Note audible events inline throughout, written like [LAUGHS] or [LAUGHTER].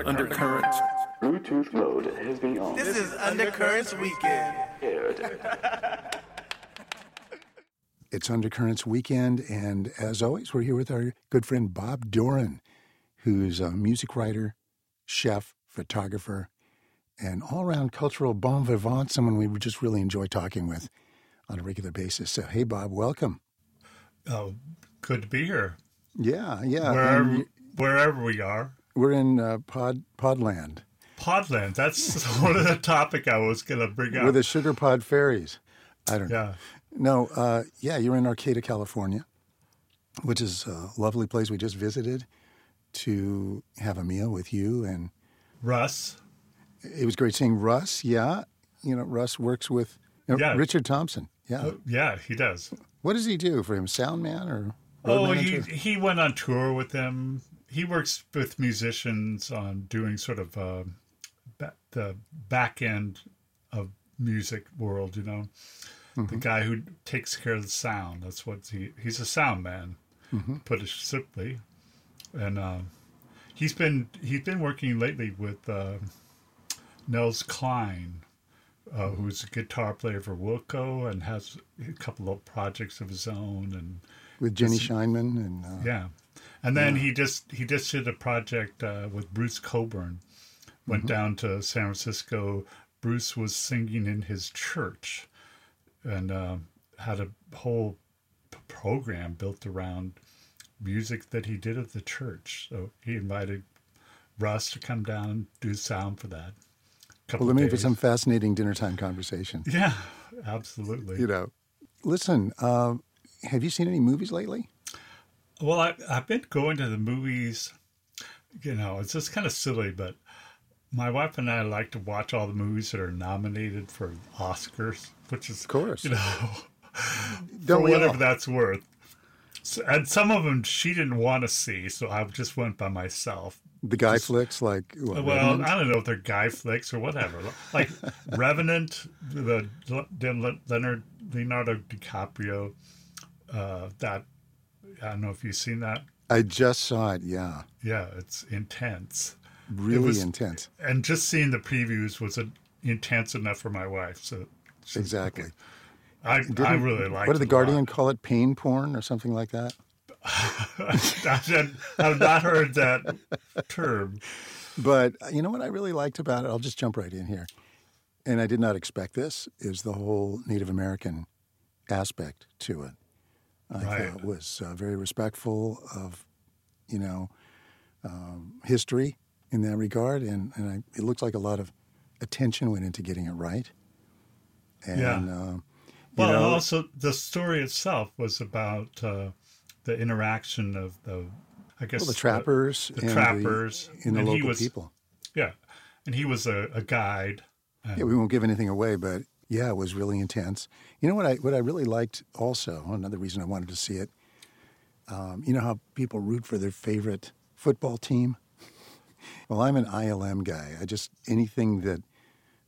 Undercurrents. Bluetooth mode has been on. This is Undercurrents Weekend. [LAUGHS] It's Undercurrents Weekend, and as always, we're here with our good friend Bob Doran, who's a music writer, chef, photographer, and all around cultural bon vivant, someone we just really enjoy talking with on a regular basis. So, hey, Bob, welcome. Oh, good to be here. Yeah, yeah. Wherever, and wherever we are. We're in uh, Pod Podland Podland, that's [LAUGHS] one of the topic I was going to bring up. with the Sugar Pod Fairies. I don't know. yeah. No, uh, yeah, you're in Arcata, California, which is a lovely place we just visited to have a meal with you. And Russ. it was great seeing Russ. Yeah. You know, Russ works with uh, Yeah. Richard Thompson. Yeah. Oh, yeah, he does. What does he do for him? Sound man or? road Oh, he, he went on tour with them. He works with musicians on doing sort of uh, ba- the back end of music world, you know. The guy who takes care of the sound. That's what he he's a sound man, put it simply. And uh, he's been he's been working lately with uh, Nels Cline, uh, who's a guitar player for Wilco and has a couple of projects of his own and with Jenny Scheinman and uh, yeah, and then he just he just did a project uh, with Bruce Cockburn. Went down to San Francisco. Bruce was singing in his church, and uh, had a whole p- program built around music that he did at the church. So he invited Russ to come down and do sound for that. Well, let me for some fascinating dinner time conversation. Yeah, absolutely. You know, listen, uh, have you seen any movies lately? Well, I, I've been going to the movies. You know, it's just kind of silly, but my wife and I like to watch all the movies that are nominated for Oscars, which is, Of course. you know, [LAUGHS] for whatever all? that's worth. So, and some of them she didn't want to see, so I just went by myself. The guy flicks like what, Well, Revenant? I don't know if they're guy flicks or whatever. Like [LAUGHS] Revenant, the the Leonard Leonardo DiCaprio. Uh, that I don't know if you've seen that. I just saw it. Yeah, Yeah, it's intense. really was- intense. and just seeing the previews was a, intense enough for my wife. So Exactly. I, I Didn't- really like. What did the Guardian call it? Pain porn or something like that? [LAUGHS] I have not heard that term. But uh, you know what I really liked about it? I'll just jump right in here. And I did not expect this, is the whole Native American aspect to it. I Right. thought was uh, very respectful of, you know, um, history in that regard. And, and I, it looks like a lot of attention went into getting it right. And, Yeah. uh, you Well, know, also the story itself was about uh, the interaction of the, I guess well, the trappers the, and trappers, the, and the and local was, people. Yeah, and he was a, a guide. Yeah, we won't give anything away, but yeah, it was really intense. You know what I what I really liked also another reason I wanted to see it. Um, you know how people root for their favorite football team. Well, I'm an ILM guy. I just anything that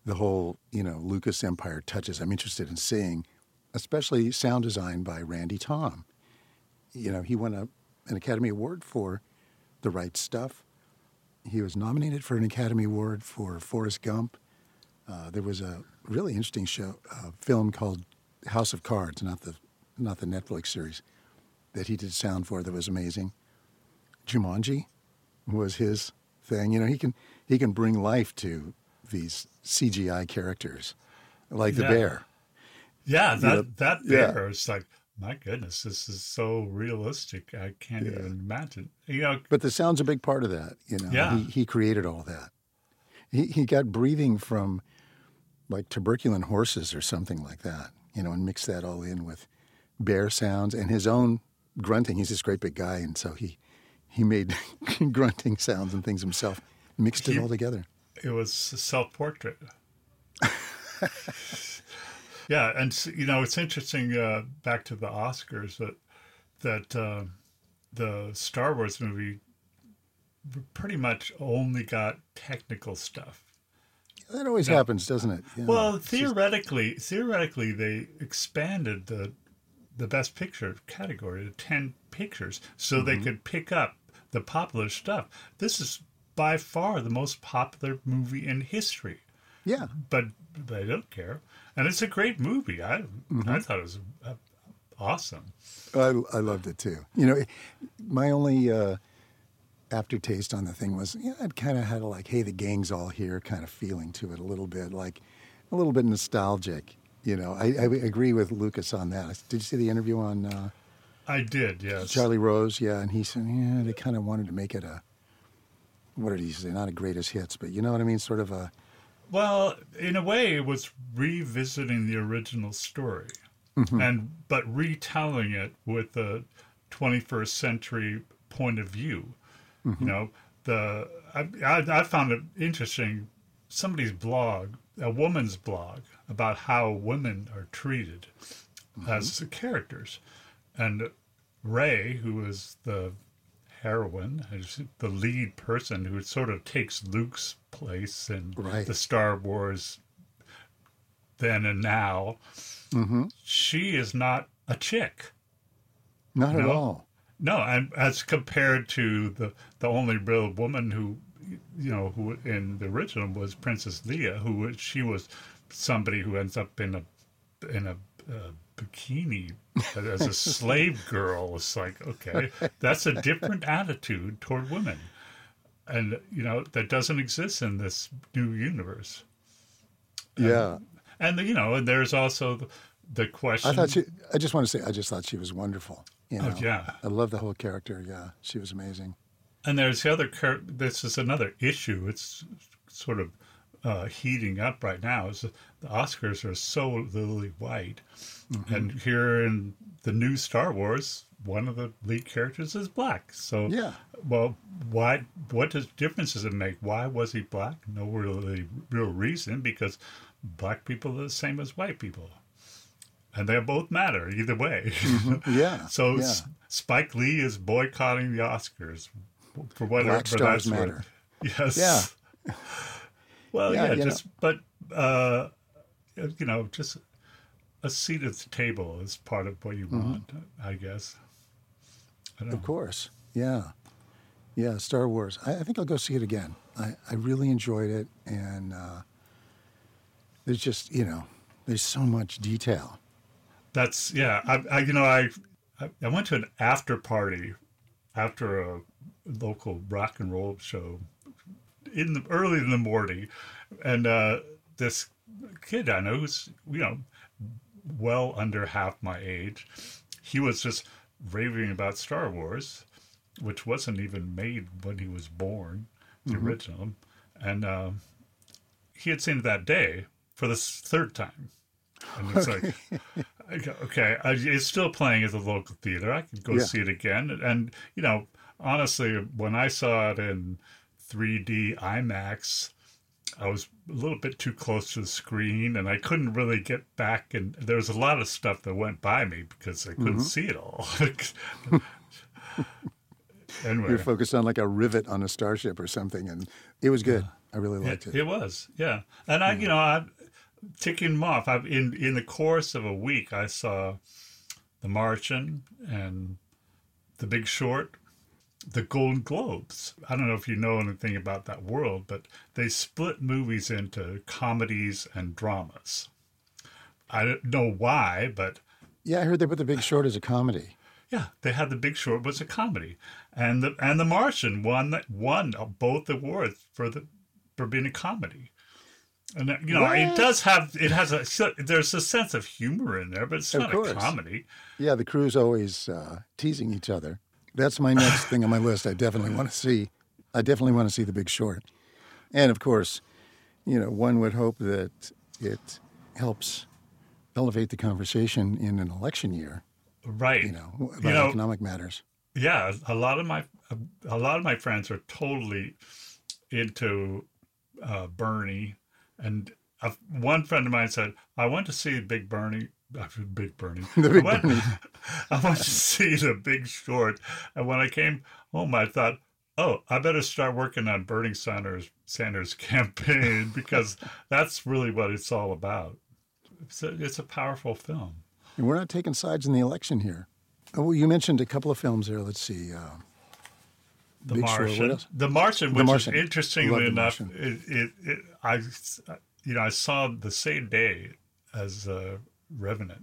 the whole you know Lucas Empire touches, I'm interested in seeing, especially sound design by Randy Thom. You know, he won a, an Academy Award for the right stuff. He was nominated for an Academy Award for Forrest Gump. Uh, there was a really interesting show, uh, film called House of Cards, not the not the Netflix series, that he did sound for that was amazing. Jumanji was his thing. You know, he can he can bring life to these CGI characters, like the Yeah. bear. Yeah, that know, that yeah. bear is like, my goodness, this is so realistic. I can't even imagine. You know, But the sound's a big part of that. You know, Yeah. he, he created all that. He he got breathing from like tuberculin horses or something like that. You know, and mix that all in with bear sounds and his own grunting. He's this great big guy, and so he he made [LAUGHS] grunting sounds and things himself, mixed it all together. it was a self-portrait. [LAUGHS] yeah, and you know it's interesting. Uh, back to the Oscars that that uh, the Star Wars movie pretty much only got technical stuff. That always happens, doesn't it? Well, it's just- theoretically, theoretically, they expanded the the best picture category to ten pictures, so they Mm-hmm. could pick up the popular stuff. This is by far the most popular movie in history. Yeah. But they don't care, and it's a great movie. I Mm-hmm. I thought it was uh, awesome. I, I loved it too. You know, my only uh, aftertaste on the thing was, yeah, it kind of had a like, hey, the gang's all here kind of feeling to it a little bit, like a little bit nostalgic. You know, I, I agree with Lucas on that. Did you see the interview on uh, I did, yes. Charlie Rose? Yeah, and he said, yeah, they kind of wanted to make it a, what did he say? Not a greatest hits, but you know what I mean? Sort of a, Well, in a way, it was revisiting the original story, Mm-hmm. and but retelling it with a 21st century point of view. Mm-hmm. You know, the I, I, I found it interesting. Somebody's blog, a woman's blog, about how women are treated Mm-hmm. as characters, and Rey, who is the heroine, is the lead person who sort of takes Luke's place in Right. the Star Wars then and now. Mm-hmm. She is not a chick. not at all. No, and as compared to the the only real woman who, you know, who in the original was Princess Leia, who was, she was somebody who ends up in a in a, uh bikini as a slave girl. It's like okay, that's a different attitude toward women, and you know that doesn't exist in this new universe. Yeah. And you know, and there's also the, the question. I thought she, I just want to say, I just thought she was wonderful. You know? Oh, yeah. I love the whole character. Yeah. She was amazing. And there's the other. This is another issue. It's sort of uh, heating up right now. Is the Oscars are so lily white, Mm-hmm. and here in the new Star Wars, one of the lead characters is black. So Yeah. well, why? What does difference does it make? Why was he black? No really real reason because black people are the same as white people, and they both matter either way. [LAUGHS] Yeah. So Mm-hmm. yeah. S- Spike Lee is boycotting the Oscars for whatever Black for stars that's worth. matter. Yes. Yeah. [LAUGHS] Well, Yeah, yeah, you know. just but uh, you know, just a seat at the table is part of what you Mm-hmm. want, I guess. I Of course. Yeah. Yeah. Star Wars. I, I think I'll go see it again. I, I really enjoyed it. And uh, there's just, you know, there's so much detail. That's yeah. I, I you know I I went to an after party after a local rock and roll show in the early in the morning, and uh, this kid I know who's you know well under half my age, he was just raving about Star Wars, which wasn't even made when he was born, the original, and uh, he had seen it that day for the third time. And it's like, I go, [LAUGHS] okay, I, uh, it's still playing at the local theater. I could go Yeah. see it again. And, you know, honestly, when I saw it in 3D IMAX, I was a little bit too close to the screen and I couldn't really get back. And there was a lot of stuff that went by me because I couldn't mm-hmm. see it all. [LAUGHS] anyway, You're focused on like a rivet on a starship or something. And it was good. I really liked It, it. it was, yeah. And I, you mm-hmm. know, I ticking them off. I've in in the course of a week, I saw The Martian and The Big Short, the Golden Globes. I don't know if you know anything about that world, but they split movies into comedies and dramas. I don't know why, but Yeah. I heard they put The Big Short as a comedy. yeah, they had The Big Short was a comedy, and the and The Martian won won both awards for the for being a comedy. And uh, you know, it does have it has a there's a sense of humor in there, but it's Of not course. a comedy. Yeah. The crew's always uh, teasing each other. That's my next [LAUGHS] thing on my list. I definitely want to see. I definitely want to see The Big Short. And of course, you know, one would hope that it helps elevate the conversation in an election year, Right. you know, about You know, economic matters. yeah, a lot of my a lot of my friends are totally into uh, Bernie, and one friend of mine said, "I went to see Big Bernie." [LAUGHS] Big Bernie. [LAUGHS] The Big I went, Bernie. [LAUGHS] I went to see the Big Short, and when I came home, I thought, "Oh, I better start working on Bernie Sanders Sanders campaign because that's really what it's all about." It's a, it's a powerful film. And we're not taking sides in the election here. Oh, well, you mentioned a couple of films there. Let's see. Uh, The Big Martian. The Martian, which Martian. is interestingly enough, it, it, it I you know I saw the same day as uh, Revenant.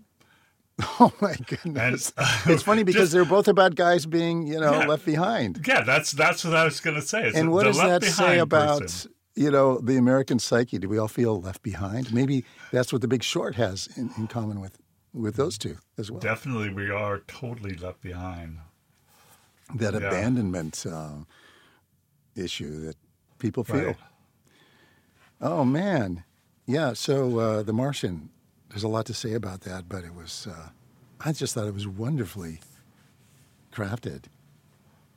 [LAUGHS] Oh my And goodness! it's funny because just- they're both about guys being, you know, Yeah. left behind. yeah, that's that's what I was going to say. It's And what does that say about, person. you know, the American psyche? Do we all feel left behind? Maybe that's what The Big Short has in, in common with with those two as well. Definitely, we are totally left behind. That Yeah. abandonment um, issue that people feel. Right. Oh man, yeah. So uh, The Martian. There's a lot to say about that, but it was. Uh, I just thought it was wonderfully crafted.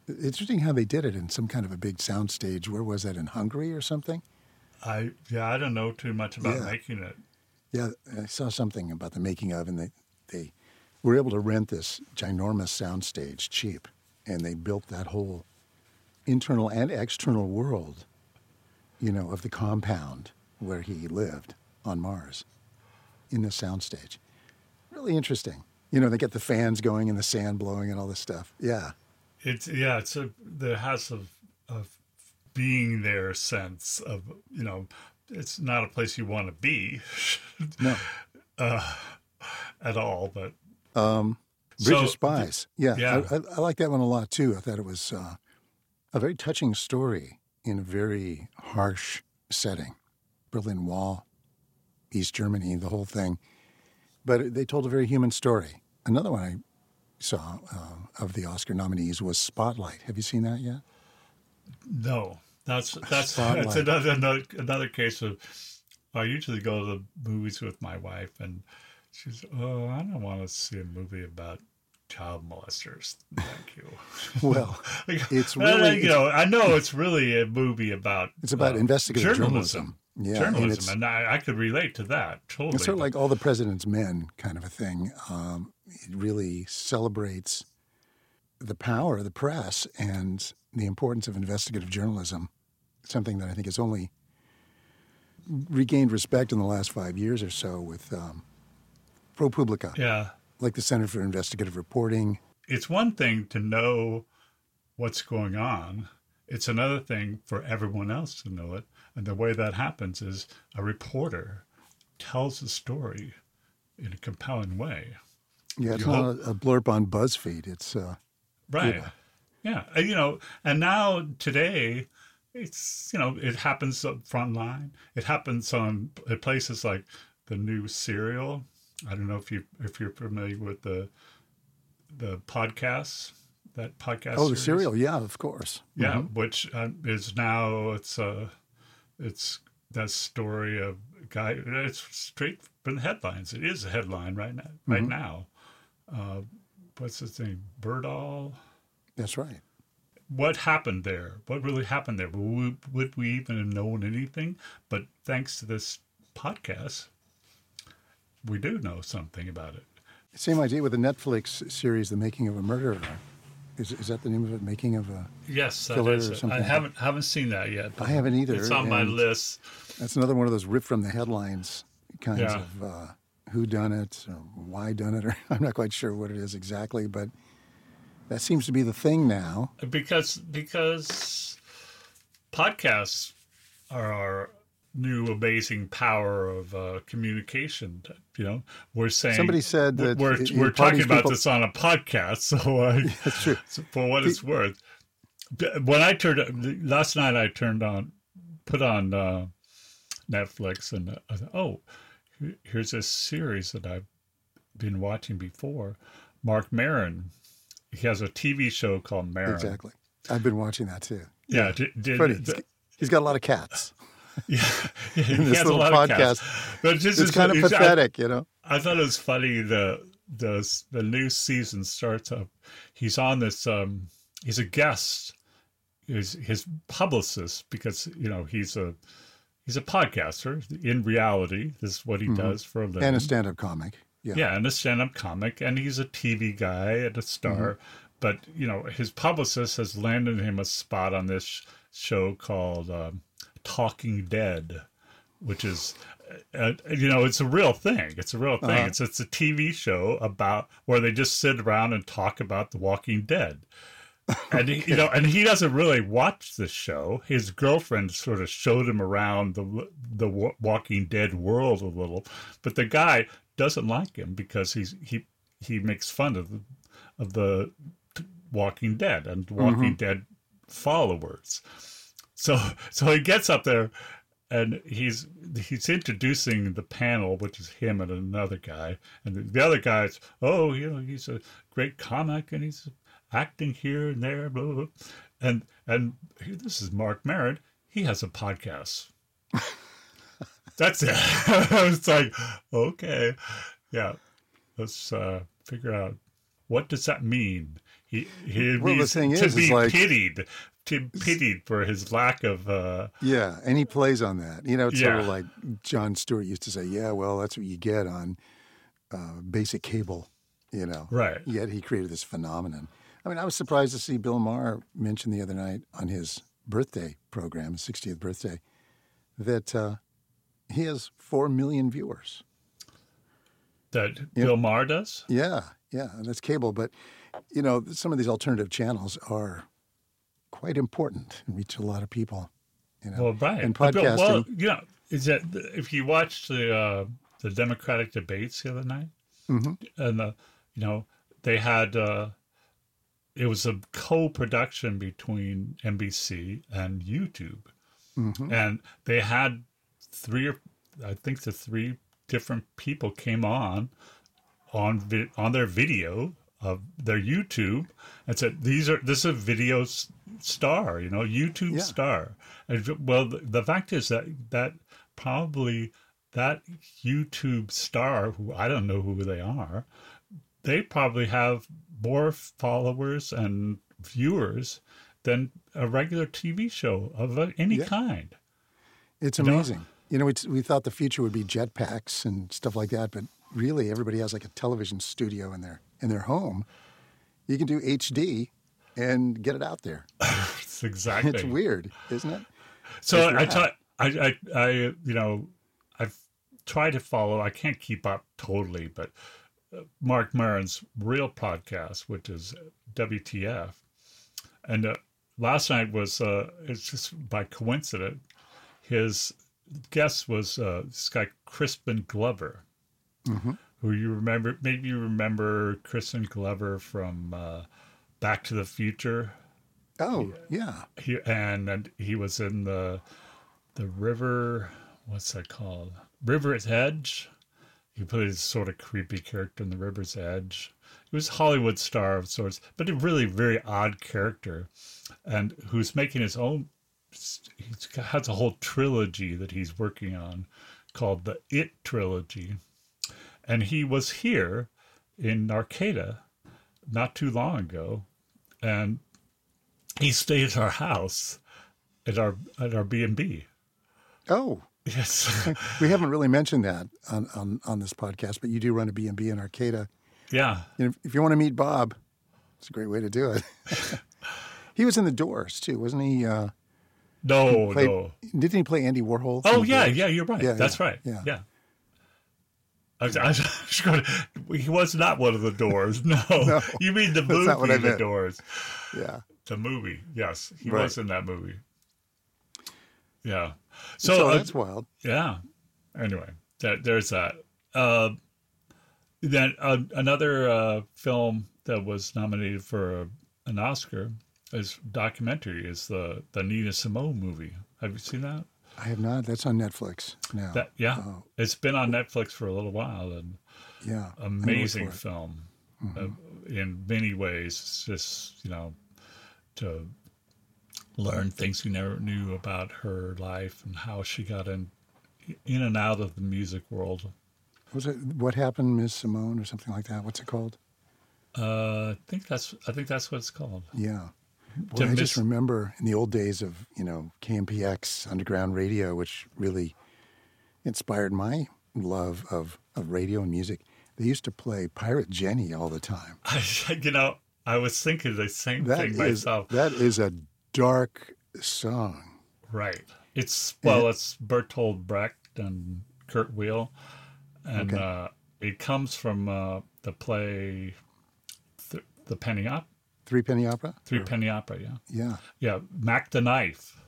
Interesting how they did it in some kind of a big soundstage. Where was that in Hungary or something? I yeah, I don't know too much about Yeah. making it. Yeah, I saw something about the making of, and they they were able to rent this ginormous soundstage cheap, and they built that whole internal and external world, you know, of the compound where he lived on Mars, in the soundstage. Really interesting. You know, they get the fans going and the sand blowing and all this stuff. Yeah, It's yeah, it's a there has a of being there sense of you know, it's not a place you want to be [LAUGHS] no, uh, at all, but um, Bridge So, of Spies. Yeah, yeah. I, I, I like that one a lot too. I thought it was uh, a very touching story in a very harsh setting. Berlin Wall, East Germany, the whole thing. But they told a very human story. Another one I saw uh, of the Oscar nominees was Spotlight. Have you seen that yet? No, that's [LAUGHS] that's Spotlight. that's another, another another case of. I usually go to the movies with my wife, and she's, oh, I don't want to see a movie about child molesters. Thank you. [LAUGHS] Well, Like, It's well, really- you know, I know it's really a movie about It's about uh, investigative journalism. Yeah, journalism, it's- and, I, I could relate to that totally. It's sort of like all the president's men kind of a thing. Um, it really celebrates the power of the press and the importance of investigative journalism. Something that I think has only regained respect in the last five years or so with um, ProPublica, yeah, like the Center for Investigative Reporting. it's one thing to know what's going on. It's another thing for everyone else to know it. And the way that happens is a reporter tells a story in a compelling way. Yeah, it's You not a, a blurb on BuzzFeed. It's uh, Right. Yeah. Yeah. You know, and now today, it's, you know, it happens up front line. It happens on places like the new serial. I don't know if you if you're familiar with the the podcasts, that podcast. oh, the series. serial. Yeah, of course. Yeah, which uh, is now it's uh it's that story of a guy. It's straight from the headlines. It is a headline right now. Right now, uh, what's his name? Bergdahl. That's right. What happened there? What really happened there? Would, would we even have known anything? But thanks to this podcast, we do know something about it. Same idea with the Netflix series, The Making of a Murderer. Is, is that the name of it? Making of a. Yes, that is it. I haven't haven't seen that yet. I haven't either, It's on my list. That's another one of those ripped from the headlines kinds Yeah. of uh, who done it or why done it, or [LAUGHS] I'm not quite sure what it is exactly, but that seems to be the thing now. because because podcasts are our new amazing power of uh, communication. You know, we're saying Somebody said that we're it- we're talking about people- this on a podcast. [LAUGHS] So uh, [LAUGHS] That's true. for what it's worth, when I turned last night, I turned on, put on uh, Netflix, and I thought, oh, here's this series that I've been watching before. Marc Maron, he has a TV show called Maron. Exactly. I've been watching that too. Yeah, did, did, Freddie, he's- he's got a lot of cats. [LAUGHS] yeah, [LAUGHS] he this little lot of cats. podcast. But just It's kind of it's- I- pathetic, you know. I thought it was funny. The the the new season starts up. He's on this. Um, he's a guest. His his publicist because you know he's a he's a podcaster. In reality, this is what he does for a living. Mm-hmm. And a stand up comic. Yeah. yeah, and a stand-up comic, and he's a TV guy and a star. Mm-hmm. But you know, his publicist has landed him a spot on this show called um, Talking Dead, which is, uh, you know, it's a real thing. It's a real thing. Uh-huh. It's it's a TV show about where they just sit around and talk about The Walking Dead. [LAUGHS] and he, you know, and he doesn't really watch the show. His girlfriend sort of showed him around the the Walking Dead world a little, but the guy doesn't like him because he's he he makes fun of the, of the Walking Dead and Walking Dead followers. So [LAUGHS] so he gets up there and he's he's introducing the panel, which is him and another guy, and the, the other guy's oh you know he's a great comic and he's acting here and there, blah blah, blah. and and here, this is Marc Maron. He has a podcast. [LAUGHS] That's it. [LAUGHS] I was like, okay, yeah, let's uh, figure out what does that mean. He he Well, the thing to is, be like- pitied, to pitied for his lack of. Uh, Yeah, and he plays on that. You know, it's sort of like Jon Stewart used to say, "Yeah, well, that's what you get on uh, basic cable." You know, Right. Yet he created this phenomenon. I mean, I was surprised to see Bill Maher mention the other night on his birthday program, his 60th birthday, that uh, he has four million viewers. that Bill Maher does. Yeah, yeah, and that's cable. But you know, some of these alternative channels are quite important and reach a lot of people. You know, Well, right. And podcasting. Well, you know, is that if you watched the uh, the Democratic debates the other night, Mm-hmm. and the you know they had uh, it was a co-production between NBC and YouTube, Mm-hmm. and they had three or I think the three different people came on on on their video of their YouTube and said these are this is a video s- star, you know, YouTube Yeah. star. And, well, the, the fact is that that probably that YouTube star, who I don't know who they are, they probably have more followers and viewers than a regular TV show of any Yeah. kind. It's amazing. You know, we, we thought the future would be jetpacks and stuff like that, but really everybody has like a television studio in their in their home. You can do HD and get it out there. [LAUGHS] It's exactly. It's weird, isn't it? So I try, I, I, I, you know, I've tried to follow. I can't keep up totally, but uh, Marc Maron's real podcast, which is WTF, and uh, last night was uh, it's just by coincidence. His guest was uh, this guy Crispin Glover, who you remember? Maybe you remember Crispin Glover from uh, Back to the Future Oh, yeah. he and, and he was in the the river what's that called river's edge he played a sort of creepy character in the river's edge he was a hollywood star of sorts but a really very odd character and who's making his own he has a whole trilogy that he's working on called the it trilogy and he was here in arcata not too long ago and he stayed at our house at our at our B and B. Oh, Yes, we haven't really mentioned that on, on, on this podcast, but you do run a B&B in Arcata. yeah, You know, if you want to meet Bob, it's a great way to do it. [LAUGHS] he was in the Doors too, wasn't he? Uh, no, played, no. Didn't he play Andy Warhol? Oh yeah, Doors? yeah, you're right. Yeah, That's yeah, right. yeah. Yeah. I was, I was going to, he was not one of the doors. [LAUGHS] [LAUGHS] No, you mean the [LAUGHS] movie, not what I The. Doors, Yeah. the movie. Yes, he Right. was in that movie. Yeah. So, So, uh, that's wild. Yeah. Anyway, there, there's that. Uh, then uh, another uh, film that was nominated for an Oscar is documentary is the the Nina Simone movie. Have you seen that? I have not. That's on Netflix now. That yeah, Oh. it's been on Netflix for a little while and yeah. Amazing film uh, in many ways. It's just you know to learn things you never knew about her life and how she got in in and out of the music world. Was it What Happened, Miss Simone, or something like that? What's it called? Uh, I think that's I think that's what it's called. Yeah. I just remember in the old days of, you know, KMPX underground radio, which really inspired my love of, of radio and music. They used to play Pirate Jenny all the time. [LAUGHS] I, you know, I was thinking the same That thing is myself. that is a dark song. Right. It's well, it's Bertolt Brecht and Kurt Weill, and Okay. uh, it comes from uh, the play th- "The Penny Op- Three Penny Opera. Three Penny Opera. Yeah, Yeah. yeah. Mac the Knife.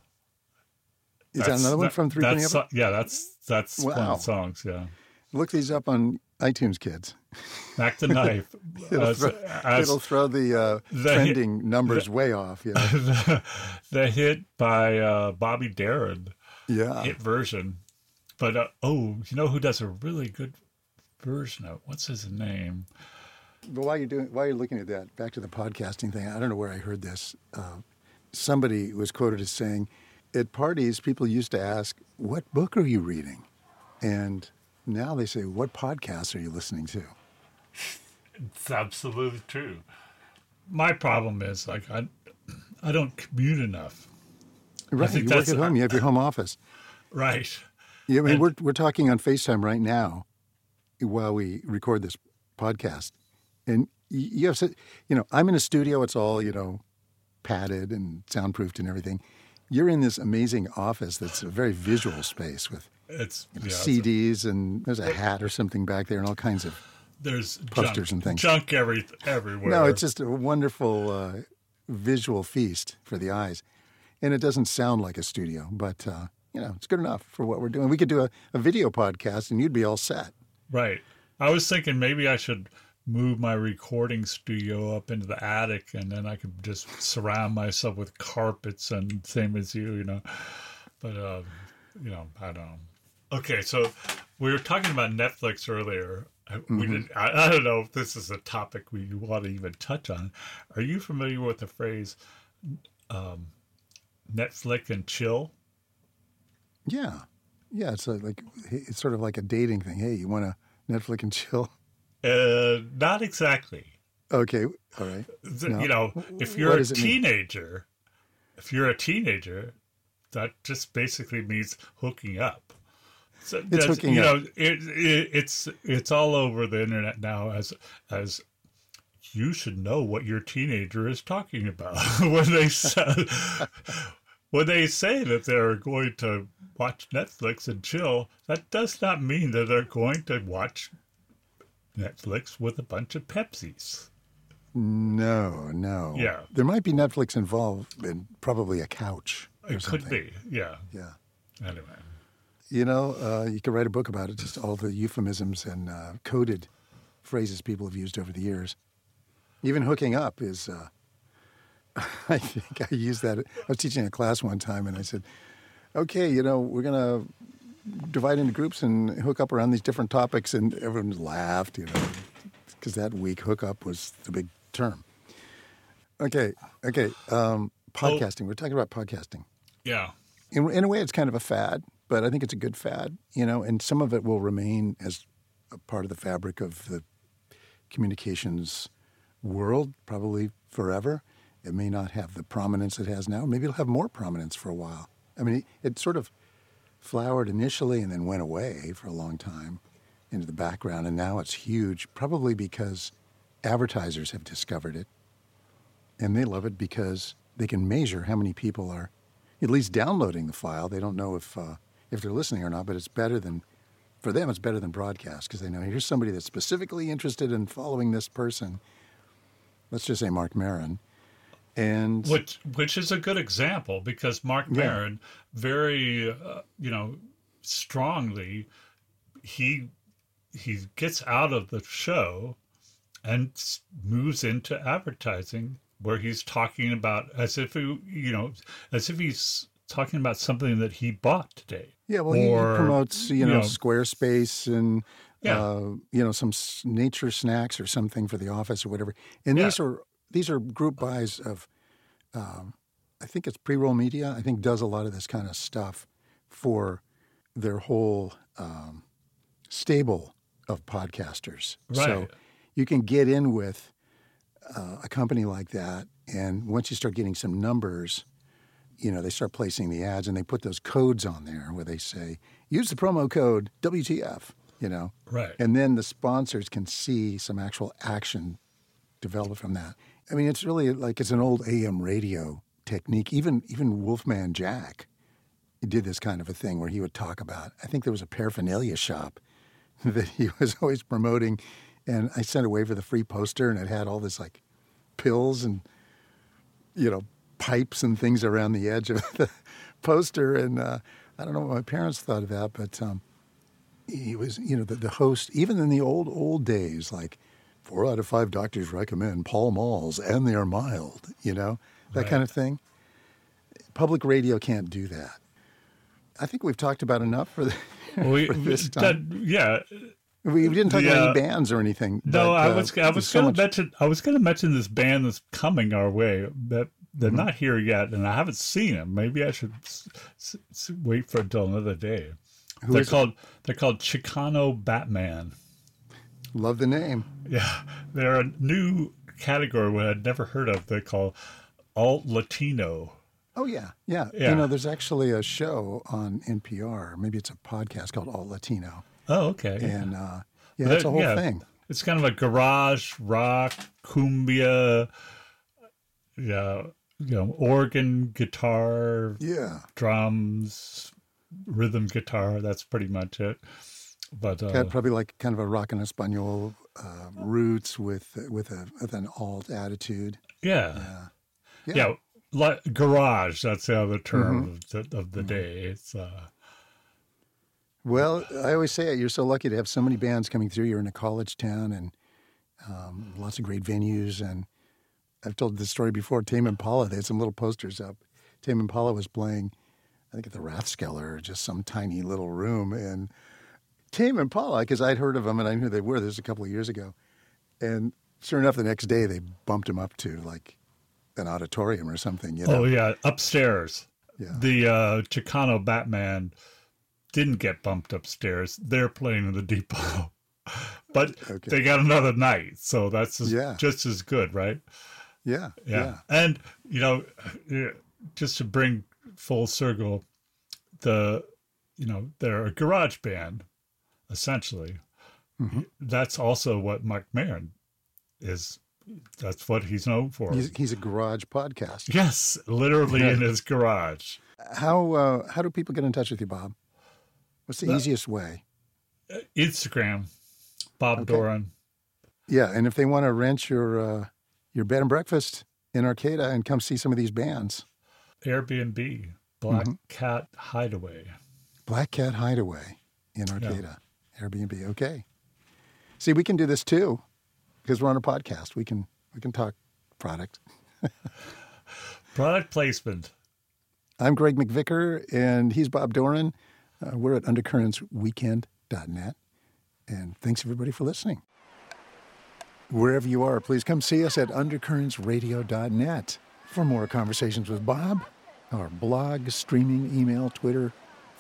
Is that another one that- from Three Penny that's, Opera? Yeah, that's that's one of the songs. Yeah, Look these up on iTunes, kids. Mac the Knife. [LAUGHS] It'll, as, throw, as it'll throw the, uh, the- trending numbers way off. Yeah. [LAUGHS] the, the hit by uh, Bobby Darin. Yeah. hit version. But uh, oh, you know who does a really good version of what's his name? But while you're doing, while you're looking at that, back to the podcasting thing, I don't know where I heard this. Uh, somebody was quoted as saying, "At parties, people used to ask, "What book are you reading?" And now they say, "What podcasts are you listening to?" It's absolutely true. My problem is like I, I don't commute enough. Right, think you work at home. You have your home office. Right. Yeah, I mean, And- we're we're talking on Facetime right now, while we record this podcast, and you have, you know, I'm in a studio. It's all you know, padded and soundproofed and everything. You're in this amazing office that's a very visual space with It's yeah, it's- CDs and there's a hat or something back there and all kinds of. there's posters junk, and things. Junk every everywhere. No, it's just a wonderful uh, visual feast for the eyes, and it doesn't sound like a studio, but uh, you know, it's good enough for what we're doing. We could do a, a video podcast, and you'd be all set. right. I was thinking maybe I should move my recording studio up into the attic, and then I could just surround myself with carpets and same as you, you know. But uh, you know, I don't know. Okay, so we were talking about Netflix earlier. I- We did. I, I don't know if this is a topic we want to even touch on. Are you familiar with the phrase um, Netflix and chill? Yeah, yeah. It's a, like it's sort of like a dating thing. Hey, you want to Netflix and chill? Uh, not exactly. Okay, all right. No. You know, if you're a teenager, if you're a teenager, that just basically means hooking up. So that's- hooking you up. know, it, it, it's it's all over the internet now as as you should know what your teenager is talking about [LAUGHS] when they say [LAUGHS] when they say that they're going to watch Netflix and chill. That does not mean that they're going to watch Netflix with a bunch of Pepsis. No, no. Yeah. there might be Netflix involved, and probably a couch. It could be, yeah. Yeah. Anyway, You know, uh, you could write a book about it, just all the euphemisms and uh, coded phrases people have used over the years. Even hooking up is, uh, [LAUGHS] I think I used that. I was teaching a class one time and I said, okay, you know, we're going to divide into groups and hook up around these different topics. And everyone laughed, you know, because that week hookup was the big term. Okay, okay. Um, podcasting. We're talking about podcasting yeah, in, in a way, it's kind of a fad, but I think it's a good fad, you know, and some of it will remain as a part of the fabric of the communications world probably forever. It may not have the prominence it has now. Maybe it'll have more prominence for a while. I mean, it, it sort of flowered initially and then went away for a long time into the background, and now it's huge, probably because advertisers have discovered it and they love it because they can measure how many people are at least downloading the file. They don't know if uh, if they're listening or not, but it's better than for them. It's better than broadcast because they know here's somebody that's specifically interested in following this person. Let's just say Marc Maron, and which which is a good example because Marc Yeah. Maron very uh, you know strongly he he gets out of the show and moves into advertising where he's talking about as if he, you know as if he's talking about something that he bought today. yeah, well, he, he promotes you know, you know, Squarespace and Yeah. uh, you know some nature snacks or something for the office or whatever. And Yeah. these are these are group buys of, um, I think it's pre-roll media. I think does a lot of this kind of stuff for their whole um, stable of podcasters. So you can get in with uh, a company like that, and once you start getting some numbers, you know they start placing the ads, and they put those codes on there where they say use the promo code WTF. You know, Right. and then the sponsors can see some actual action developed from that. I mean, it's really like it's an old AM radio technique. Even even Wolfman Jack did this kind of a thing where he would talk about. I think there was a paraphernalia shop [LAUGHS] that he was always promoting, and I sent away for the free poster, and it had all this like pills and you know, pipes and things around the edge of [LAUGHS] the poster. And uh, I don't know what my parents thought of that, but um, he was, you know, the, the host, even in the old, old days, like four out of five doctors recommend Pall Malls and they are mild, you know, that Right. kind of thing. Public radio can't do that. I think we've talked about enough for, the, We, [LAUGHS] for this that- time. yeah. we, we didn't talk the, about uh, any bands or anything. No, but, I uh, was I was so going to mention I was going to mention this band that's coming our way. but they're Mm-hmm. not here yet, and I haven't seen them. Maybe I should s- s- wait for until another day. they're is it? called they're called Chicano Batman. Love the name. Yeah, they're a new category I'd never heard of. They call alt Latino. Oh yeah, yeah, Yeah. You know, there's actually a show on NPR. Maybe it's a podcast called Alt Latino, Oh, okay. and uh, yeah, it's a whole yeah, thing. It's kind of a garage rock, cumbia, yeah, you know, organ, guitar, Yeah, drums, rhythm guitar. That's pretty much it. But uh, got probably like kind of a rock and espanol uh, roots with with a with an alt attitude. yeah, Yeah. yeah, like garage. That's the other term Mm-hmm. of the, of the day. It's uh, Well, I always say it. You're so lucky to have so many bands coming through. You're in a college town and um, lots of great venues. And I've told this story before. Tame Impala, they had some little posters up. Tame Impala was playing, I think at the Rathskeller, just some tiny little room. And Tame Impala, because I'd heard of them and I knew they were. This was a couple of years ago. And sure enough, the next day they bumped them up to like an auditorium or something. You know? oh yeah, upstairs. Yeah. The uh, Chicano Batman didn't get bumped upstairs. They're playing in the depot. [LAUGHS] But Okay. they got another night, so that's as, Yeah. just as good, right? yeah, yeah. yeah. And you know, eh, just to bring full circle, the you know they're a garage band, essentially. That's also what Mike Maron is. That's what he's known for. He's, he's a garage podcast. yes, literally in [LAUGHS] his garage. How uh, how do people get in touch with you, Bob? What's the easiest way? Instagram, Bob Doran. Yeah, and if they want to rent your uh, your bed and breakfast in Arcata and come see some of these bands, Airbnb, Black Cat Hideaway. Black Cat Hideaway in Arcata, Airbnb. Okay. See, we can do this too, because we're on a podcast. We can we can talk product. [LAUGHS] Product placement. I'm Gregg McVicar, and he's Bob Doran. Uh, we're at undercurrentsweekend.net, and thanks everybody for listening. Wherever you are, please come see us at undercurrentsradio.net for more conversations with Bob, our blog, streaming, email, Twitter,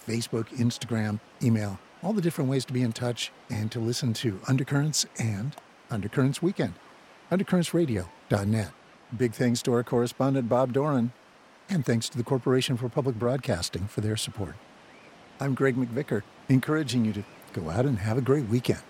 Facebook, Instagram, email, all the different ways to be in touch and to listen to Undercurrents and Undercurrents Weekend. Undercurrentsradio.net. Big thanks to our correspondent, Bob Doran, and thanks to the Corporation for Public Broadcasting for their support. I'm Gregg McVicar, encouraging you to go out and have a great weekend.